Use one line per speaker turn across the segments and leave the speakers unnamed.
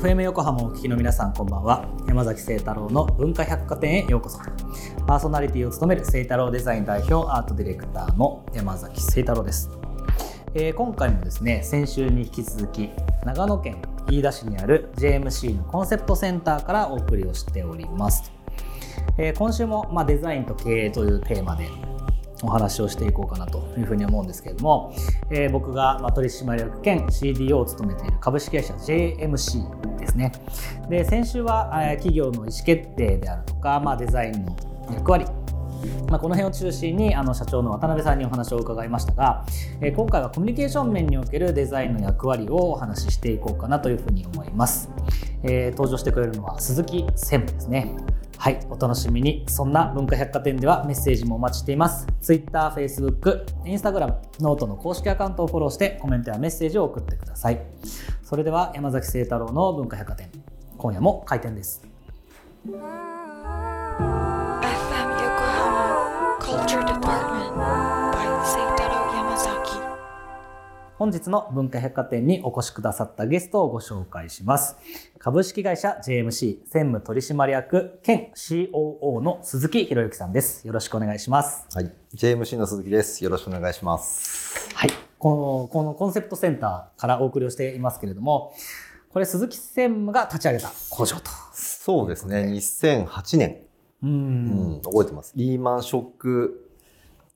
FM 横浜をお聞きの皆さんこんばんは。山崎聖太郎の文化百貨店へようこそ。パーソナリティを務める聖太郎デザイン代表アートディレクターの山崎聖太郎です、えー、今回もですね先週に引き続き長野県飯田市にある JMC のコンセプトセンターからお送りをしております。えー、今週も、まあ、デザインと経営というテーマでお話をしていこうかなというふうに思うんですけれども、えー、僕が、ま取締役兼 CDO を務めている株式会社 JMC ですね。で先週は、企業の意思決定であるとか、まあ、デザインの役割。まあ、この辺を中心にあの社長の渡辺さんにお話を伺いましたが、え、今回はコミュニケーション面におけるデザインの役割をお話ししていこうかなというふうに思います、えー、登場してくれるのは鈴木専務ですね。はいお楽しみに。そんな文化百貨店ではメッセージもお待ちしています。Twitter、Facebook、Instagram、ノートの公式アカウントをフォローしてコメントやメッセージを送ってください。それでは山崎晴太郎の文化百貨店今夜も開店です。本日の文化百貨店にお越しくださったゲストをご紹介します。株式会社 JMC 専務取締役兼 COO の鈴木博之さんです。よろしくお願いします。
はい。JMC の鈴木です。よろしくお願いします。
はい。この、このコンセプトセンターからお送りをしていますけれども、これ鈴木専務が立ち上げた工場と。
そうですね。2008年。うん,、うん。覚えてます。リーマンショック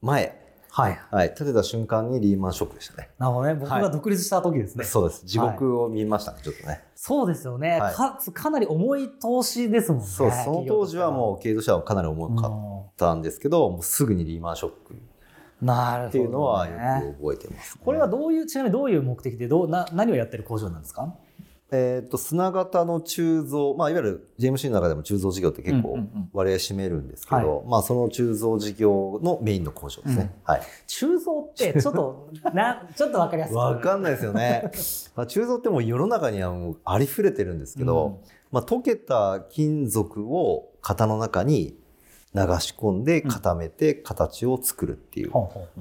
前はい。はい。立てた瞬間にリーマンショックでしたね。
なるほどね。僕が独立した時ですね。
はい、そうです。地獄を見ましたね、はい、ちょっとね。
そうですよね。はい、かかなり重い投資ですもんね。
そう、その当時はもう経営としてはかなり重かったんですけど、もうすぐにリーマンショック。なるほど、ね、っていうのはよく覚えてます、
ね、これはどういう、ちなみにどういう目的でどうな、何をやってる工場なんですか？
えっ、ー、と、砂型の鋳造、まあ、いわゆる JMC の中でも鋳造事業って結構割合占めるんですけど、まあ、その鋳造事業のメインの工場ですね。うん、はい。
鋳造ってちょっと、な、ちょっとわかりやすい。
わかんないですよね。まあ、鋳造ってもう世の中にはもうありふれてるんですけど、うん、まあ、溶けた金属を型の中に流し込んで固めて形を作るっていう。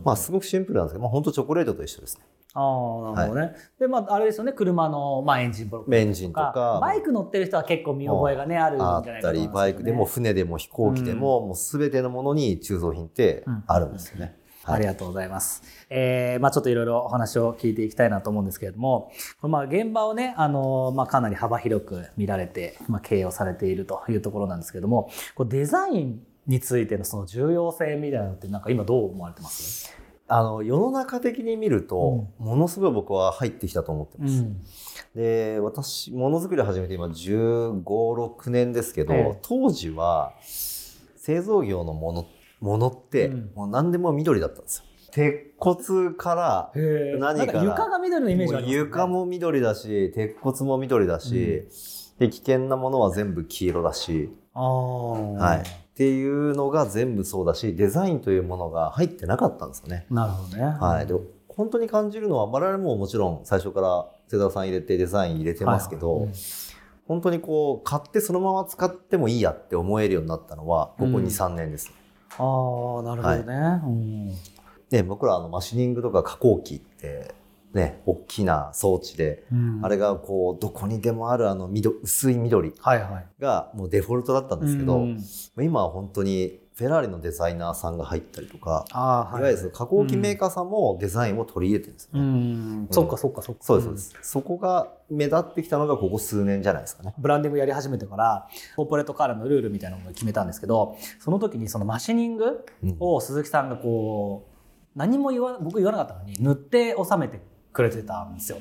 まあ、すごくシンプルなんですけど、まあ、本当チョコレートと一緒ですね。
ああ、なるほどね。はい、で、まあ、あれですよね、車の、まあ、エンジンブロック
エンジンとか。
バイク乗ってる人は結構見覚えがね、あるんじゃないかな、ね、あったり、
バイクでも船でも飛行機でも、うん、もうすべてのものに鋳造品ってあるんですよね。
うん、ありがとうございます。えー、まあちょっといろいろお話を聞いていきたいなと思うんですけれども、まあ現場をね、あの、まあかなり幅広く見られて、まあ経営をされているというところなんですけれども、こうデザインについてのその重要性みたいなのってなんか今どう思われてます？
あの世の中的に見ると、ものすごい僕は入ってきたと思ってます。うん、で私ものづくりを始めて今1 5 6年ですけど、ええ、当時は製造業のものものって、もう何でも緑だったんですよ。鉄骨から
何か床が緑のイメージ
ね、床も緑だし鉄骨も緑だし、うん、で危険なものは全部黄色だし、はい、っていうのが全部そうだしデザインというものが入ってなかったんですよね。
なるほどね、
はい、で本当に感じるのは我々ももちろん最初から瀬田さん入れてデザイン入れてますけど、はい。はい、本当にこう買ってそのまま使ってもいいやって思えるようになったのはここ23、年です、
ああなるほどね。はい、うん、
で僕らあのマシニングとか加工機ってね、大きな装置で、うん、あれがこうどこにでもあるあの緑薄い緑がもうデフォルトだったんですけど、はいはい、今は本当にフェラーリのデザイナーさんが入ったりとか、はい、いわゆる加工機メーカーさんもデザインを取り入れてるんですね。うん
うん、そっかそっかそっか。
そうですそうです。そこが目立ってきたのがここ数年じゃないですかね。
ブランディングやり始めてからコーポレートカラーのルールみたいなものを決めたんですけど、その時にそのマシニングを鈴木さんがこう、何も言わ僕言わなかったのに塗って収めてくれてたんですよ。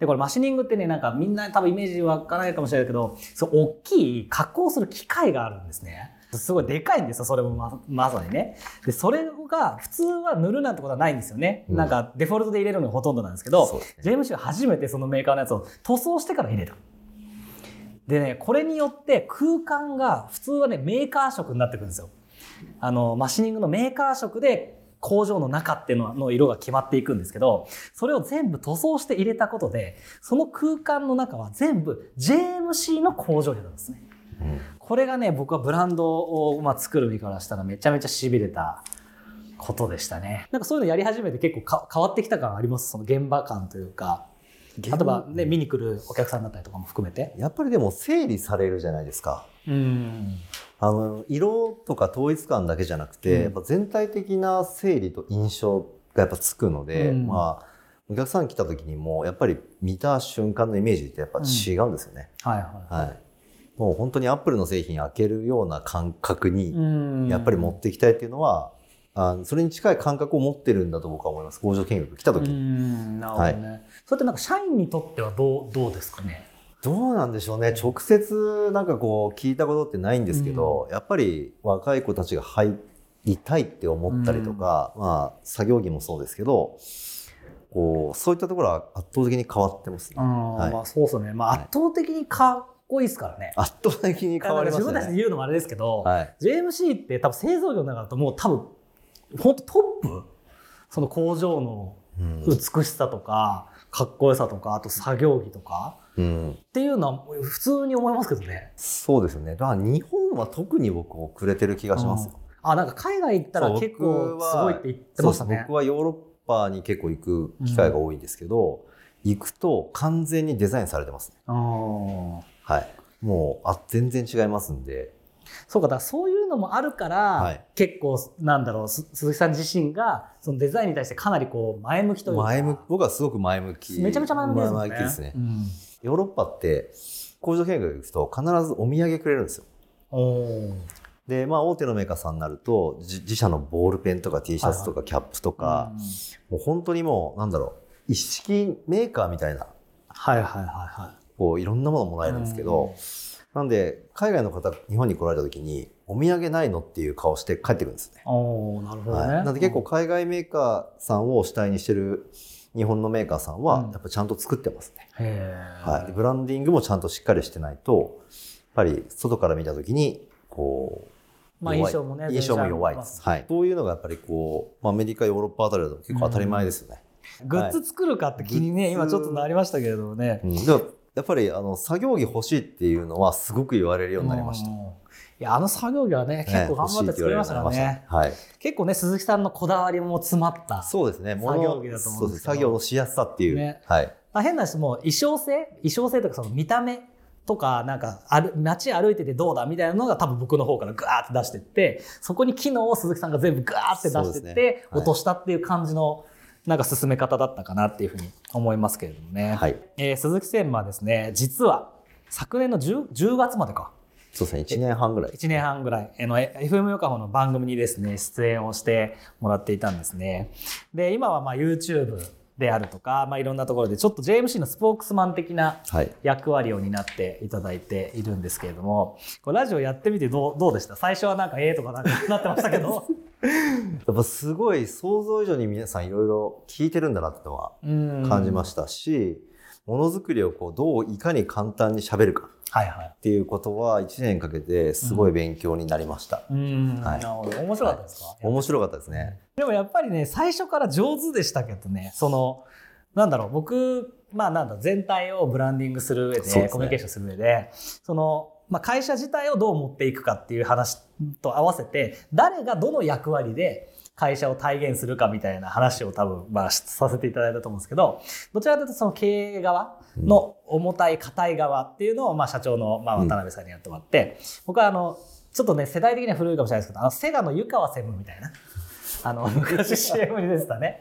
で、これマシニングってね、なんかみんな多分イメージわからないかもしれないけど、そう、大きい加工する機械があるんですね。すごいでかいんですよ、それもままさにね。で、それが普通は塗るなんてことはないんですよね。うん、なんかデフォルトで入れるのがほとんどなんですけど、ね、JMC は初めてそのメーカーのやつを塗装してから入れた。でね、これによって空間が普通はね、メーカー色になってくるんですよ。あの、マシニングのメーカー色で工場の中っていうのの色が決まっていくんですけど、それを全部塗装して入れたことで、その空間の中は全部 JMC の工場なんですね。うん、これがね、僕はブランドを、まあ、作る身からしたらめちゃめちゃ痺れたことでしたね。なんかそういうのやり始めて結構変わってきた感あります？その現場感というか。例えばね見に来るお客さんだったりとかも含めて
やっぱりでも整理されるじゃないですかうんあの色とか統一感だけじゃなくて、うん、やっぱ全体的な整理と印象がやっぱつくので、うん、まあお客さん来た時にもやっぱり見た瞬間のイメージってやっぱ違うんですよね。
はいはい、はい。
もう本当にアップルの製品開けるような感覚にやっぱり持っていきたいっていうのはあそれに近い感覚を持ってるんだと僕は思います。工場見学来た時に。
なるほどね、はい、それってなんか社員にとってはどうどうですかね？
どうなんでしょうね。直接なんかこう聞いたことってないんですけど、やっぱり若い子たちが入りたいって思ったりとか、まあ作業着もそうですけどこうそういったところは圧倒的に変わってますね。
はい、まあそうですね、まあ、圧倒的にかっこいいですからね。
圧倒的に変わりますね。
自分たちで言うのもあれですけど、はい、JMC って多分製造業の中だともう多分本当トップ？その工場の美しさとか、かっこよさとかあと作業着とか、うん、っていうのは普通に思いますけどね。
そうですね。だから日本は特に僕遅れてる気がします。
あなんか海外行ったら結構すごいって言ってましたね。
僕はヨーロッパに結構行く機会が多いんですけど、うん、行くと完全にデザインされてますね。はい。もうあ全然違いますんで。
そうかだそういうのもあるから、はい、結構なんだろう鈴木さん自身がそのデザインに対してかなりこう前向きというか
前向僕はすごく前向き
めちゃめちゃ前向きですね
前向きですね、うん、ヨーロッパって工場見学行くと必ずお土産くれるんですよ。でまあ大手のメーカーさんになると自社のボールペンとか T シャツとかキャップとか、はいはい、もう本当にもうなんだろう一式メーカーみたいな
はいはいはいはい。
こういろんなものもらえるんですけど、なんで海外の方日本に来られた時にお土産ないのっていう顔して帰ってくるんですね。
おなるほどね、
はい、なんで結構海外メーカーさんを主体にしてる日本のメーカーさんはやっぱちゃんと作ってますね。はい、ブランディングもちゃんとしっかりしてないとやっぱり外から見た時にこ
うまあ印象もね
印象も弱いです。はい。そういうのがやっぱりこう、まあ、アメリカヨーロッパあたりだと結構当たり前ですよね。
グッズ作るかって気にね、今ちょっとなりましたけれどもね。
うん、やっぱりあの作業着欲しいっていうのはすごく言われるようになりました。い
やあの作業着はね結構頑張って作りましたからね。はい、結構ね鈴木さんのこだわりも詰まった
そうですね
作業着だと思うんです
作業のしやすさっていう。ね、はい。
あ変な話も衣装性衣装性とかその見た目とかなんかある街歩いててどうだみたいなのが多分僕の方からガーって出してってそこに機能を鈴木さんが全部ガーって出してって、ねはい、落としたっていう感じのなんか進め方だったかなっていうふうに思いますけれどもね。はい。えー、鈴木専務はですね、実は昨年の 10, 10月までか。
そうですね、1年半ぐらい。
1年半ぐらい。の FM 横浜の番組にですね、出演をしてもらっていたんですね。で、今はまあ YouTube であるとか、まあ、いろんなところでちょっと JMC のスポークスマン的な役割を担っていただいているんですけれども、これラジオやってみてどうどうでした？最初はなんかええとかなんかなってましたけど
やっぱすごい想像以上に皆さんいろいろ聞いてるんだなってのは感じましたし、ものづくりをこうどういかに簡単にしゃべるかっていうことは1年かけてすごい勉強になりました。
うん、はい、なるほど。面白かったですか、は
い、面白かったですね。
でもやっぱりね最初から上手でしたけどねそのなんだろう僕まあなんだ全体をブランディングする上で、ね、コミュニケーションする上でそのまあ、会社自体をどう持っていくかっていう話と合わせて誰がどの役割で会社を体現するかみたいな話を多分、まあ、させていただいたと思うんですけどどちらかというとその経営側の重たい硬い側っていうのを、まあ、社長の、まあ、渡辺さんにやってもらって、僕はあのちょっとね世代的には古いかもしれないですけどあのセガの湯川専務みたいな。あの、昔 CM に出てたね。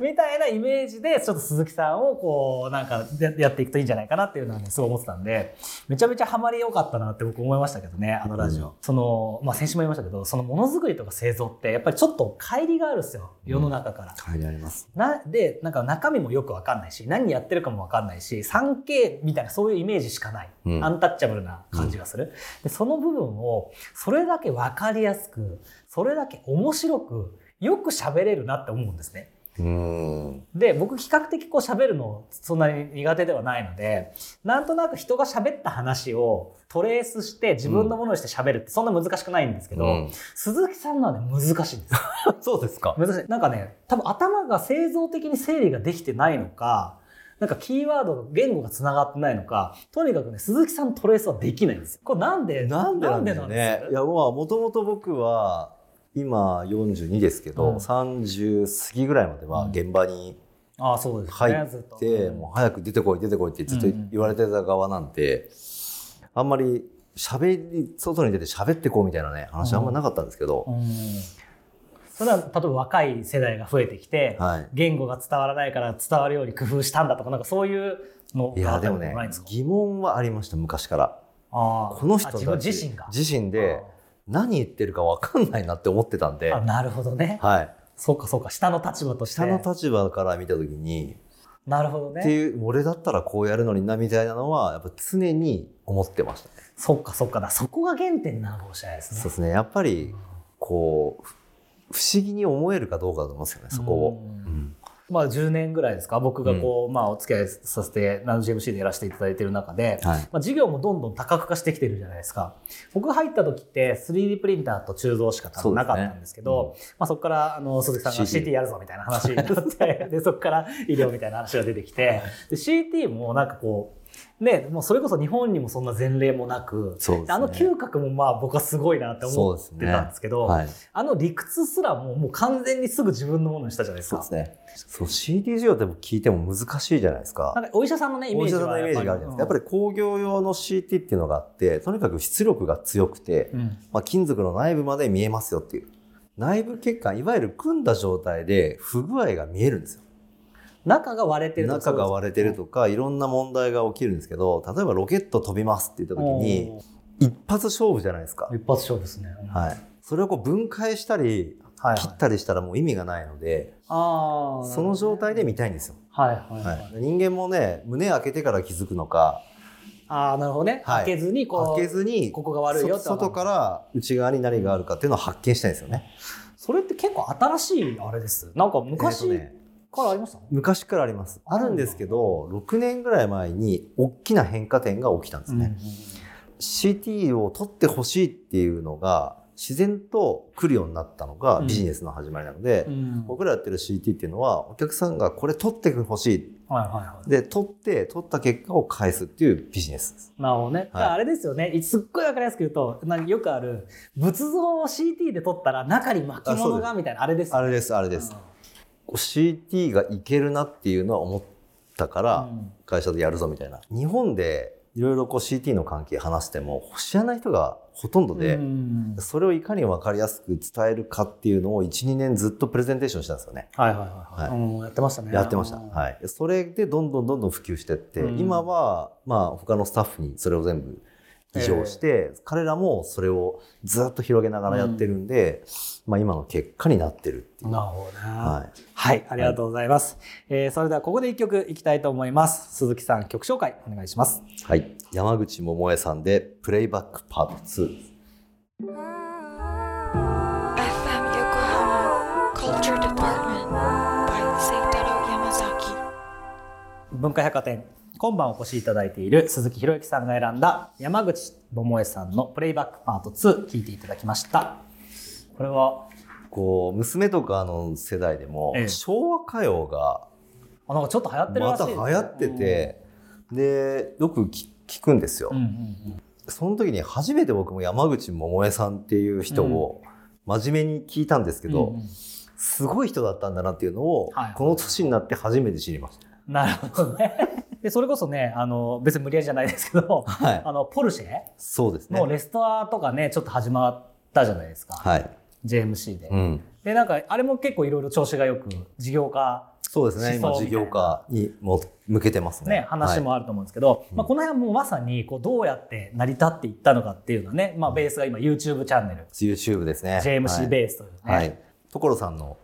みたいなイメージで、ちょっと鈴木さんをこう、なんかやっていくといいんじゃないかなっていうのはね、すごい思ってたんで、めちゃめちゃハマりよかったなって僕思いましたけどね、あのラジオ。うん、その、まあ先週も言いましたけど、そのものづくりとか製造って、やっぱりちょっと乖離があるんですよ、世の中から。
乖、離、あります。
な、で、なんか中身もよくわかんないし、何やってるかもわかんないし、3K みたいなそういうイメージしかない。うん、アンタッチャブルな感じがする。うん、で、その部分を、それだけわかりやすく、それだけ面白く、よく喋れるなって思うんですね。で僕比較的こう喋るのそんなに苦手ではないのでなんとなく人が喋った話をトレースして自分のものにして喋るってそんな難しくないんですけど、うん、鈴木さんのはね難しいんです
そうですか。
難しい。なんかね多分頭が製造的に整理ができてないのかなんかキーワード言語がつながってないのかとにかくね鈴木さんのトレースはできないんですよ。これなんで
なんでなんでなんですか？いやもともと僕は今42ですけど、うん、30過ぎぐらいまでは現場に
あそうです
入ってもう早く出てこい出てこいってずっと言われてた側なんて、あんまり喋り外に出て喋ってこうみたいなね話あんまなかったんですけど、
それは例えば若い世代が増えてきて、はい、言語が伝わらないから伝わるように工夫したんだとかなんかそういうの
いやでもね疑問はありました昔から。あこの人たち自身が。自身で何言ってるか分かんないなって思ってたんで。
なるほどね。
はい。
そうかそうか下の立場として。
下の立場から見た時に
なるほどね。
っていう俺だったらこうやるのになみたいなのはやっぱ常に思ってましたね。
そっかそっかだそこが原点なのかもしれないですね。
そうですねやっぱりこう不思議に思えるかどうかだと思うんですよねそこを。うん
まあ、10年ぐらいですか？僕がこう、うん、まあ、お付き合いさせてナノ GMC でやらせていただいている中で、はい、まあ、事業もどんどん多角化してきてるじゃないですか。僕が入った時って 3D プリンターと鋳造しか多分なかったんですけど、ねうん、まあ、そこからあの鈴木さんが CT やるぞみたいな話になって でそこから医療みたいな話が出てきてで CT もなんかこうね、もうそれこそ日本にもそんな前例もなく、ね、あの嗅覚もまあ僕はすごいなって思ってたんですけど、ねはい、あの理屈すらももう完全にすぐ自分のものにしたじゃないですか。
そうですね。そう CD 授業って聞いても難しいじゃないですか。
なんかお医者さんのねイメージが
あるじゃないですか。やっぱり工業用の CT っていうのがあって、とにかく出力が強くて、うん、まあ金属の内部まで見えますよっていう。内部血管、いわゆる組んだ状態で不具合が見えるんですよ。
中が割れてる
中が割れてるとかいろんな問題が起きるんですけど例えばロケット飛びますって言った時に一発勝負じゃないですか。
一発勝負ですね、
はい。それをこう分解したり切ったりしたらもう意味がないので、はいはい、その状態で見たいんですよ、はいはいはい、人間もね胸開けてから気づくのか
ああなるほどね、はい、開けずにこ
う開けずに
ここが悪いよ
外から内側に何があるかっていうのを発見したいんですよね。
それって結構新しいあれです。なんか昔、えーね、からありました
昔からあります。あるんですけど、6年ぐらい前に大きな変化点が起きたんですね。うんうん、CT を取ってほしいっていうのが自然と来るようになったのがビジネスの始まりなので、うん、僕らやってる CT っていうのはお客さんがこれ取ってほしい。はいはいはい、で取って取った結果を返すっていうビジネスです。
なるほどね。はい、あれですよね。すっごいわかりやすく言うと、よくある仏像を CT で取ったら中に巻物がみたいなあれです、
ね、あれですあれです。うん CT がいけるなっていうのは思ったから会社でやるぞみたいな。日本でいろいろこう CT の関係話しても知らない人がほとんどで、それをいかに分かりやすく伝えるかっていうのを12年ずっとプレゼンテーションしたんですよね。
はいはいはい、はい、やってましたね。
やってました。はい。それでどんどんどんどん普及してって、今はまあ他のスタッフにそれを全部異常して、彼らもそれをずっと広げながらやってるんで、うん、まあ今の結果になってるっていう。
なるほどね。はい。はい、ありがとうございます。はい、えー、それではここで一曲いきたいと思います。鈴木さん、曲紹介お願いします。
はい。山口百恵さんで、プレイバックパート2。
文化百貨店今晩お越しいただいている鈴木博之さんが選んだ山口百恵さんのプレイバックパート2聞いていただきました。これは
こう娘とかの世代でも、昭和歌謡が
あなんかちょっと流行ってるらしい、
ね、また流行ってて、うん、でよく聞くんですよ、うんうんうん、その時に初めて僕も山口百恵さんっていう人を真面目に聞いたんですけど、うんうん、すごい人だったんだなっていうのを、この年になって初めて知りました。
なるほどね。でそれこそねあの別に無理やりじゃないですけど、はい、あのポルシェ？
そうですね。
のレストアとかねちょっと始まったじゃないですか、はい、JMC で。うん、でなんかあれも結構いろいろ調子がよく事業化
そうですね今事業化にも向けてますね。
ね話もあると思うんですけど、はい、まあ、この辺もまさにこうどうやって成り立っていったのかっていうのはね、まあ、ベースが今 YouTube チャンネル。
YouTube ですね。
JMC ベースというね。はい、
所さんの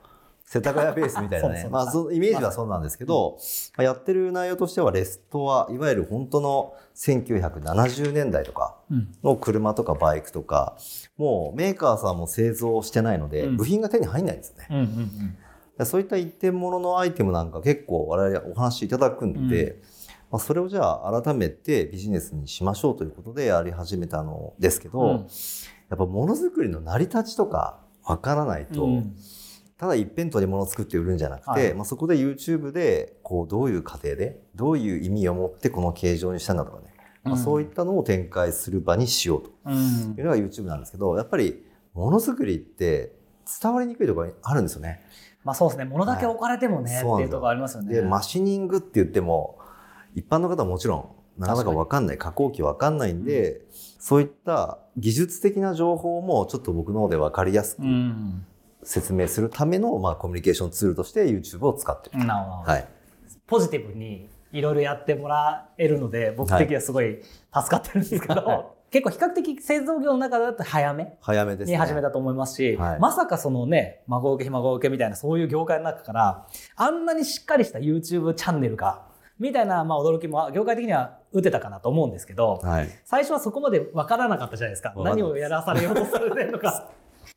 世田谷ベースみたいなね。まあ、そのイメージはそうなんですけど、まあ、やってる内容としては、レストア、いわゆる本当の1970年代とかの車とかバイクとか、もうメーカーさんも製造してないので、部品が手に入んないんですよね。うんうんうん、そういった一点物のアイテムなんか結構我々お話しいただくんで、うん。まあ、それをじゃあ改めてビジネスにしましょうということでやり始めたのですけど、うん、やっぱものづくりの成り立ちとかわからないと、うんただ一辺倒に物を作って売るんじゃなくて、はい、まあ、そこで YouTube でこうどういう過程でどういう意味を持ってこの形状にしたんだとかね、まあ、そういったのを展開する場にしようというのが YouTube なんですけどやっぱりものづくりって伝わりにくいところにあるんですよね。
まあそうですね。物だけ置かれてもね、はい、っていうところありますよね。
で、マシニングって言っても、一般の方はもちろん、なかなかわかんない、加工機わかんないんで、うん、そういった技術的な情報もちょっと僕の方でわかりやすく説明するための、まあ、コミュニケーションツールとして YouTube を使ってる。
なるほど。はい。ポジティブにいろいろやってもらえるので、僕的にはすごい助かってるんですけど、はい 結構比較的製造業の中だと早め
早めです
に始めたと思いますし、はい、まさかそのね、孫受け、ひ孫受けみたいなそういう業界の中から、あんなにしっかりした YouTube チャンネルが、みたいな、まあ驚きも、業界的には打てたかなと思うんですけど、はい、最初はそこまで分からなかったじゃないですか。何をやらされようとされてるのか。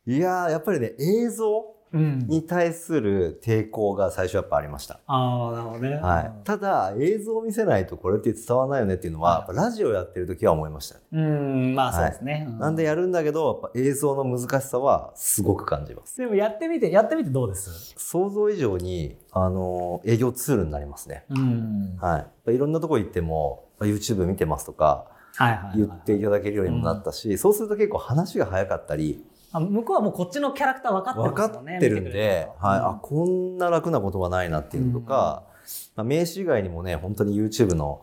いややっぱりね、映像に対する抵抗が最初やっぱありました。
ああ、なるほどね。
はい。ただ、映像を見せないとこれって伝わらないよねっていうのは、ラジオやってる時は思いました。
うん、まあそうですね。
はい、なんでやるんだけど、やっぱ映像の難しさはすごく感じます。
でもやってみて、やってみてどうです？
想像以上に、あの、営業ツールになりますね。うん。はい。いろんなとこ行っても、YouTube 見てますとか、言っていただけるようにもなったし、そうすると結構話が早かったり、
向こうはもうこっちのキャラクター分かってる
んですよね。分かってるんで、はい、あ、こんな楽なことはないなっていうのとか、まあ、名刺以外にもね、本当に YouTube の、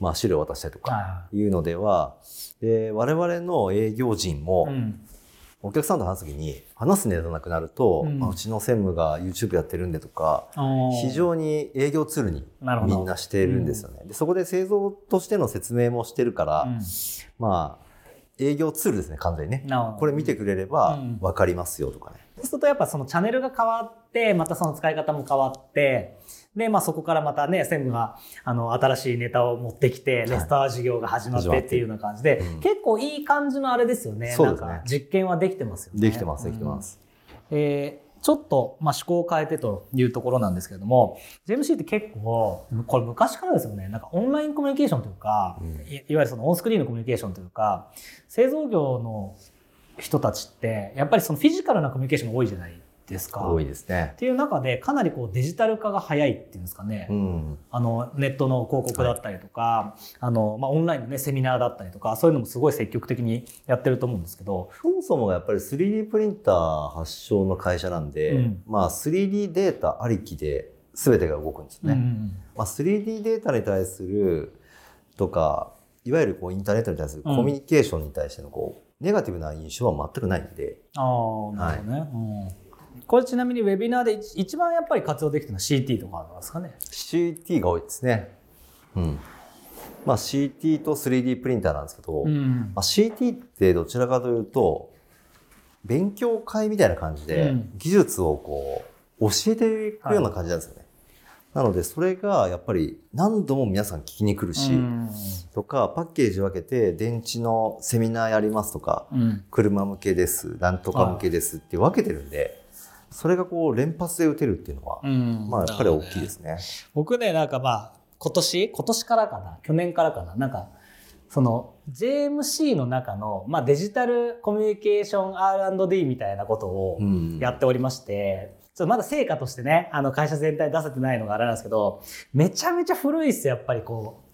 まあ、資料を渡したりとかいうのでは、で我々の営業陣も、お客さんと話すときに話すネタなくなると、うん。まあ、うちの専務が YouTube やってるんでとか非常に営業ツールにみんなしてるんですよね。でそこで製造としての説明もしてるから、うん、まあ営業ツールですね、完全にね。これ見てくれれば分かりますよとかね。
そうするとやっぱそのチャンネルが変わって、またその使い方も変わって、で、まあそこからまたね、専務が、あの、新しいネタを持ってきて、レストア事業が始まってっていうような感じで、結構いい感じのあれですよね。そうですね。実験はできてますよね。
できてます、できてます。
うん、えーちょっと、まあ、思考を変えてというところなんですけれども、JMC って結構、これ昔からですよね、なんかオンラインコミュニケーションというか、うん、いわゆるそのオンスクリーンのコミュニケーションというか、製造業の人たちって、やっぱりそのフィジカルなコミュニケーションが多いじゃないですか？
多いですね。
っていう中で、かなりこうデジタル化が早いっていうんですかね。うん、あの、ネットの広告だったりとか、はい、あの、まあ、オンラインのね、セミナーだったりとか、そういうのもすごい積極的にやってると思うんですけど。
そもそもやっぱり 3D プリンター発祥の会社なんで、うん、まあ 3D データありきで全てが動くんですね。うん、まあ、3D データに対するとか、いわゆるこうインターネットに対するコミュニケーションに対してのこう、ネガティブな印象は全くないんで。
ああ、なるほどね。はいこれちなみにウェビナーで一番やっぱり活用できてるのは CT とかなんですかね
？CT が多いですね。うん。まあ CT と 3D プリンターなんですけど、うん、まあ、CT ってどちらかというと、勉強会みたいな感じで、技術をこう、教えていくような感じなんですよね。はい、なので、それがやっぱり何度も皆さん聞きに来るし、うん、とか、パッケージ分けて、電池のセミナーやりますとか、うん、車向けです、なんとか向けですって分けてるんで、それがこう連発で打てるっていうのは、うん、まあやっぱり大きいですね。ね
僕ね、なんかまあ、今年今年からかな。去年からかな。なんか、その JMC の中の、まあ、デジタルコミュニケーション R&D みたいなことをやっておりまして、うん、ちょっとまだ成果としてね、あの会社全体出せてないのがあれなんですけど、めちゃめちゃ古いっすやっぱりこう、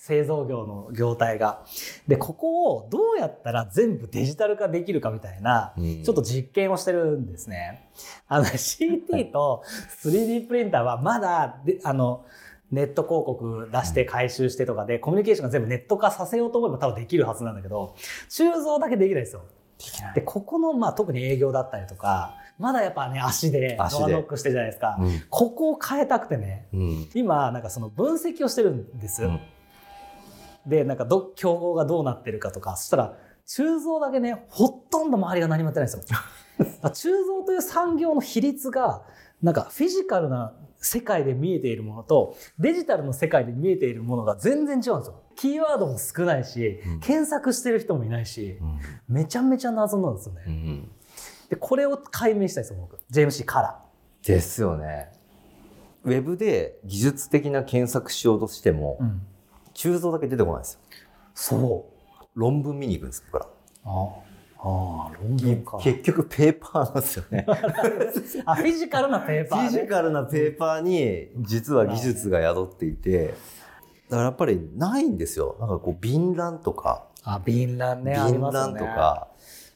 製造業の業態が。で、ここをどうやったら全部デジタル化できるかみたいな、ちょっと実験をしてるんですね。あの、CT と 3D プリンターはまだ、あの、ネット広告出して回収してとかで、コミュニケーションが全部ネット化させようと思えば多分できるはずなんだけど、鋳造だけできないですよ。で、ここの、まあ、特に営業だったりとか、まだやっぱね、足でドアノックしてるじゃないですか。うん、ここを変えたくてね、うん、今、なんかその分析をしてるんです。うんで、なんかど、競合がどうなってるかとか、そしたら、鋳造だけね、ほとんど周りが何もやってないんですよ。鋳造という産業の比率が、なんかフィジカルな世界で見えているものと、デジタルの世界で見えているものが全然違うんですよ。キーワードも少ないし、うん、検索してる人もいないし、うん、めちゃめちゃ謎なんですよね。うん、で、これを解明したいですよ、僕。JMC から。
ですよね。ウェブで技術的な検索しようとしても、うん鋳造だけ出てこないですよ。
そ
う。論文見に行くんです、僕ら。
ああ、論文か。
結局ペーパーなんですよね。
あ、フィジカルなペーパー、
ね、フィジカルなペーパーに実は技術が宿っていて、だからやっぱりないんですよ。なんかこう、便欄とか。
あ、便欄ね。
便欄とか。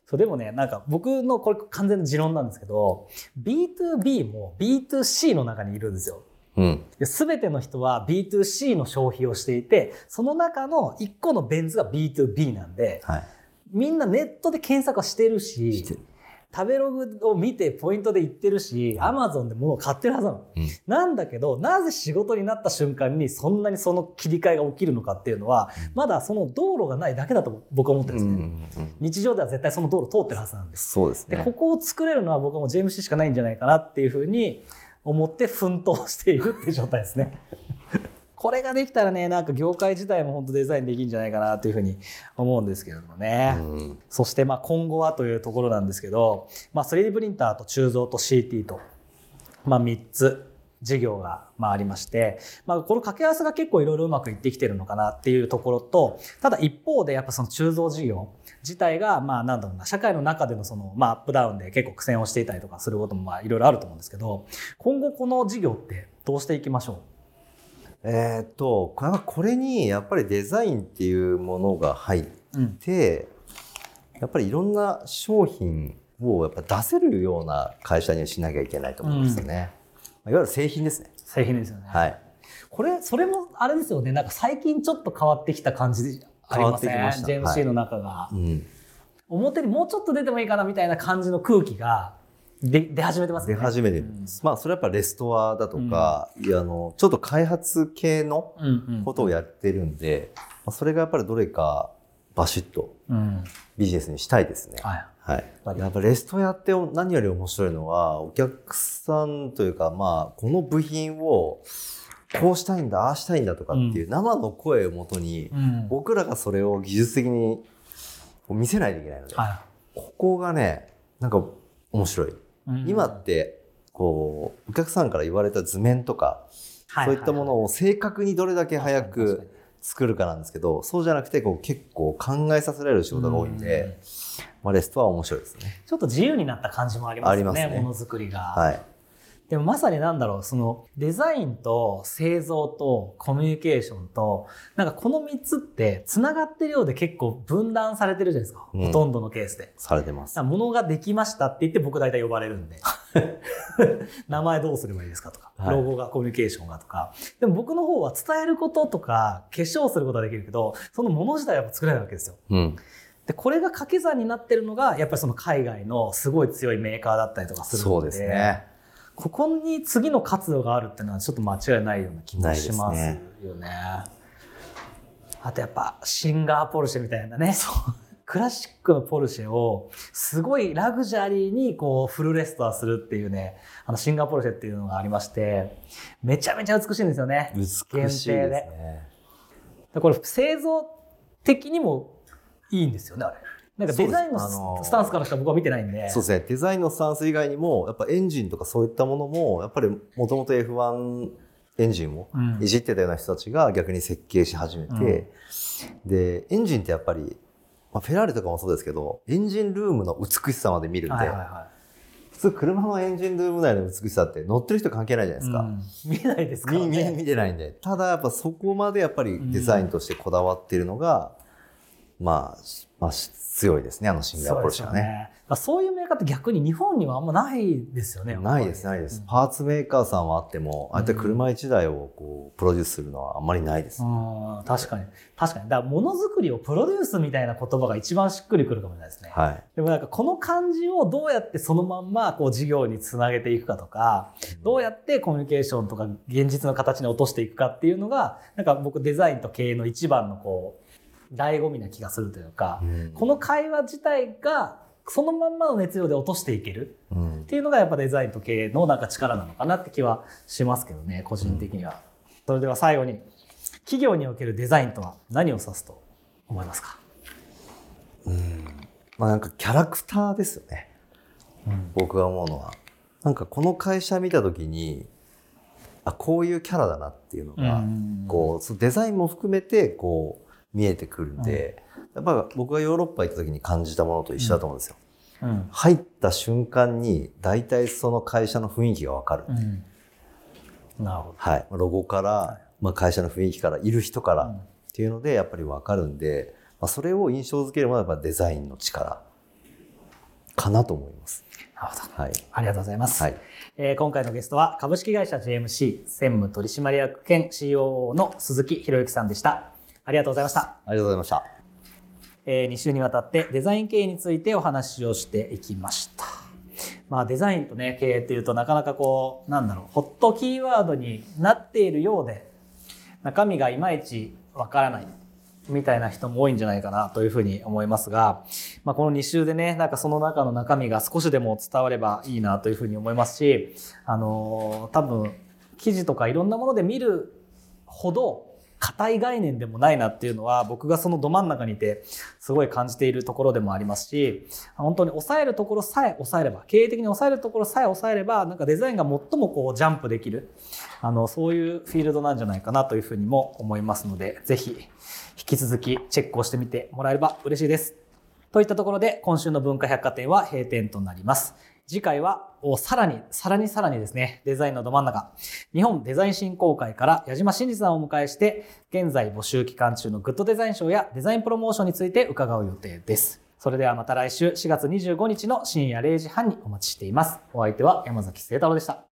そうでもねなんか僕のこれ完全な持論なんですけど B2B も B2C の中にいるんですよ。うん、全ての人は B2C の消費をしていてその中の1個のベン図が B2B なんで、はい、みんなネットで検索はしてるし食べログを見てポイントで言ってるし、アマゾンで物を買ってるはずなの、うん、なんだけど、なぜ仕事になった瞬間にそんなにその切り替えが起きるのかっていうのは、まだその道路がないだけだと僕は思ってるんですね。日常では絶対その道路通ってるはずなんです。
そうですね。
で、ここを作れるのは僕はもう JMC しかないんじゃないかなっていうふうに思って奮闘しているっていう状態ですね。これができたらねなんか業界自体も本当デザインできるんじゃないかなというふうに思うんですけれどもね、うん、そしてまあ今後はというところなんですけど、まあ、3D プリンターと鋳造と CT と、まあ、3つ事業がまあありまして、まあ、この掛け合わせが結構いろいろうまくいってきてるのかなっていうところとただ一方でやっぱその鋳造事業自体がまあなんだろうな社会の中でのそのまあアップダウンで結構苦戦をしていたりとかすることもまあいろいろあると思うんですけど今後この事業ってどうしていきましょう？
え、っとこれにやっぱりデザインっていうものが入って、うん、やっぱりいろんな商品をやっぱ出せるような会社にはしなきゃいけないと思うんですよね。うん、いわゆる製品ですね。
製品ですよね。
はい。
これそれもあれですよね。なんか最近ちょっと変わってきた感じでありません？JMC の中が、はいうん、表にもうちょっと出てもいいかなみたいな感じの空気がで出始めてます
ね。出始めてる、うん、まあそれはやっぱレストアだとか、うん、いやあのちょっと開発系のことをやってるんで、まあ、それがやっぱりどれかバシッとビジネスにしたいですね。はいはい、やっぱレストやって何より面白いのはお客さんというかまあこの部品をこうしたいんだああしたいんだとかっていう生の声をもとに、僕らがそれを技術的に見せないといけないので、はい、ここがねなんか面白い。今ってこうお客さんから言われた図面とか、そういったものを正確にどれだけ早く作るかなんですけどそうじゃなくてこう結構考えさせられる仕事が多いんで、まあ、レストは面白いですね
ちょっと自由になった感じもありますねねものづくりが。はいでもまさになんだろう、そのデザインと製造とコミュニケーションと、なんかこの3つって繋がってるようで結構分断されてるじゃないですか。うん、ほとんどのケースで。
されてます。
ものができましたって言って僕大体呼ばれるんで。名前どうすればいいですかとか、ロゴがコミュニケーションがとか。でも僕の方は伝えることとか、化粧することはできるけど、そのもの自体はやっぱ作れないわけですよ。うんでこれが掛け算になってるのがやっぱりその海外のすごい強いメーカーだったりとかするので
そうですね
ここに次の活動があるっていうのはちょっと間違いないような気もしますよね。ねあとやっぱシンガーポルシェみたいなね。クラシックのポルシェをすごいラグジュアリーにこうフルレストアするっていうね、あのシンガーポルシェっていうのがありまして、めちゃめちゃ美しいんですよね。
美しいですね。
これ製造的にもいいんですよね、あれ。なんかデザインのスタンスからしか僕は見てないんで。
そうですね。デザインのスタンス以外にも、やっぱエンジンとかそういったものも、やっぱりもともと F1 エンジンをいじってたような人たちが逆に設計し始めて、うん、で、エンジンってやっぱり、まあ、フェラーリとかもそうですけど、エンジンルームの美しさまで見るんで、はいはいはい普通車のエンジンルーム内の美しさって乗ってる人関係ないじゃないですか。うん、
見えないですか
らね。見てないんで。ただやっぱそこまでやっぱりデザインとしてこだわっているのが、うん、まあ、まあ、強いですね、あのシンガーポルシェはね。
そういうメーカーって逆に日本にはあんまないですよね。
ないです、ないです。パーツメーカーさんはあっても、ああやって車1台をこうプロデュースするのはあんまりないです、
ね、確かに。確かに。だからものづくりをプロデュースみたいな言葉が一番しっくりくるかもしれないですね。はい。でもなんかこの感じをどうやってそのまんまこう事業につなげていくかとか、どうやってコミュニケーションとか現実の形に落としていくかっていうのが、なんか僕デザインと経営の一番のこう、醍醐味な気がするというか、うん、この会話自体がそのまんまの熱量で落としていける。っていうのがやっぱデザインと経営のなんか力なのかなって気はしますけどね個人的には、うん、それでは最後に企業におけるデザインとは何を指すと思いますか？
うん。まあなんかキャラクターですよね、うん、僕が思うのは。なんかこの会社見た時にあこういうキャラだなっていうのが、こうデザインも含めてこう見えてくるんで、やっぱ僕がヨーロッパ行った時に感じたものと一緒だと思うんですよ。うん、入った瞬間に大体その会社の雰囲気がわかる、うん、なるほど。はい。ロゴから、まあ、会社の雰囲気から、いる人からっていうのでやっぱりわかるんで、まあ、それを印象づけるものはやっぱデザインの力かなと思います。
なるほど。はい。ありがとうございます。はい。えー、今回のゲストは株式会社 JMC 専務取締役兼 COO の鈴木博之さんでした。ありがとうございました。あ
りがとうございました。
え、2週にわたってデザイン経営についてお話をしていきました。まあデザインとね、経営っていうとなかなかこう、なんだろう、ホットキーワードになっているようで、中身がいまいちわからないみたいな人も多いんじゃないかなというふうに思いますが、まあ、この2週でね、なんかその中の中身が少しでも伝わればいいなというふうに思いますし、あのー、多分、記事とかいろんなもので見るほど硬い概念でもないなっていうのは僕がそのど真ん中にいてすごい感じているところでもありますし本当に抑えるところさえ抑えれば経営的に抑えるところさえ抑えればなんかデザインが最もこうジャンプできるあのそういうフィールドなんじゃないかなというふうにも思いますのでぜひ引き続きチェックをしてみてもらえれば嬉しいです。といったところで今週の文化百貨店は閉店となります。次回は、さらに、さらにさらにですね、デザインのど真ん中、日本デザイン振興会から矢島真司さんをお迎えして、現在募集期間中のグッドデザイン賞やデザインプロモーションについて伺う予定です。それではまた来週4月25日の深夜0時半にお待ちしています。お相手は山崎聖太郎でした。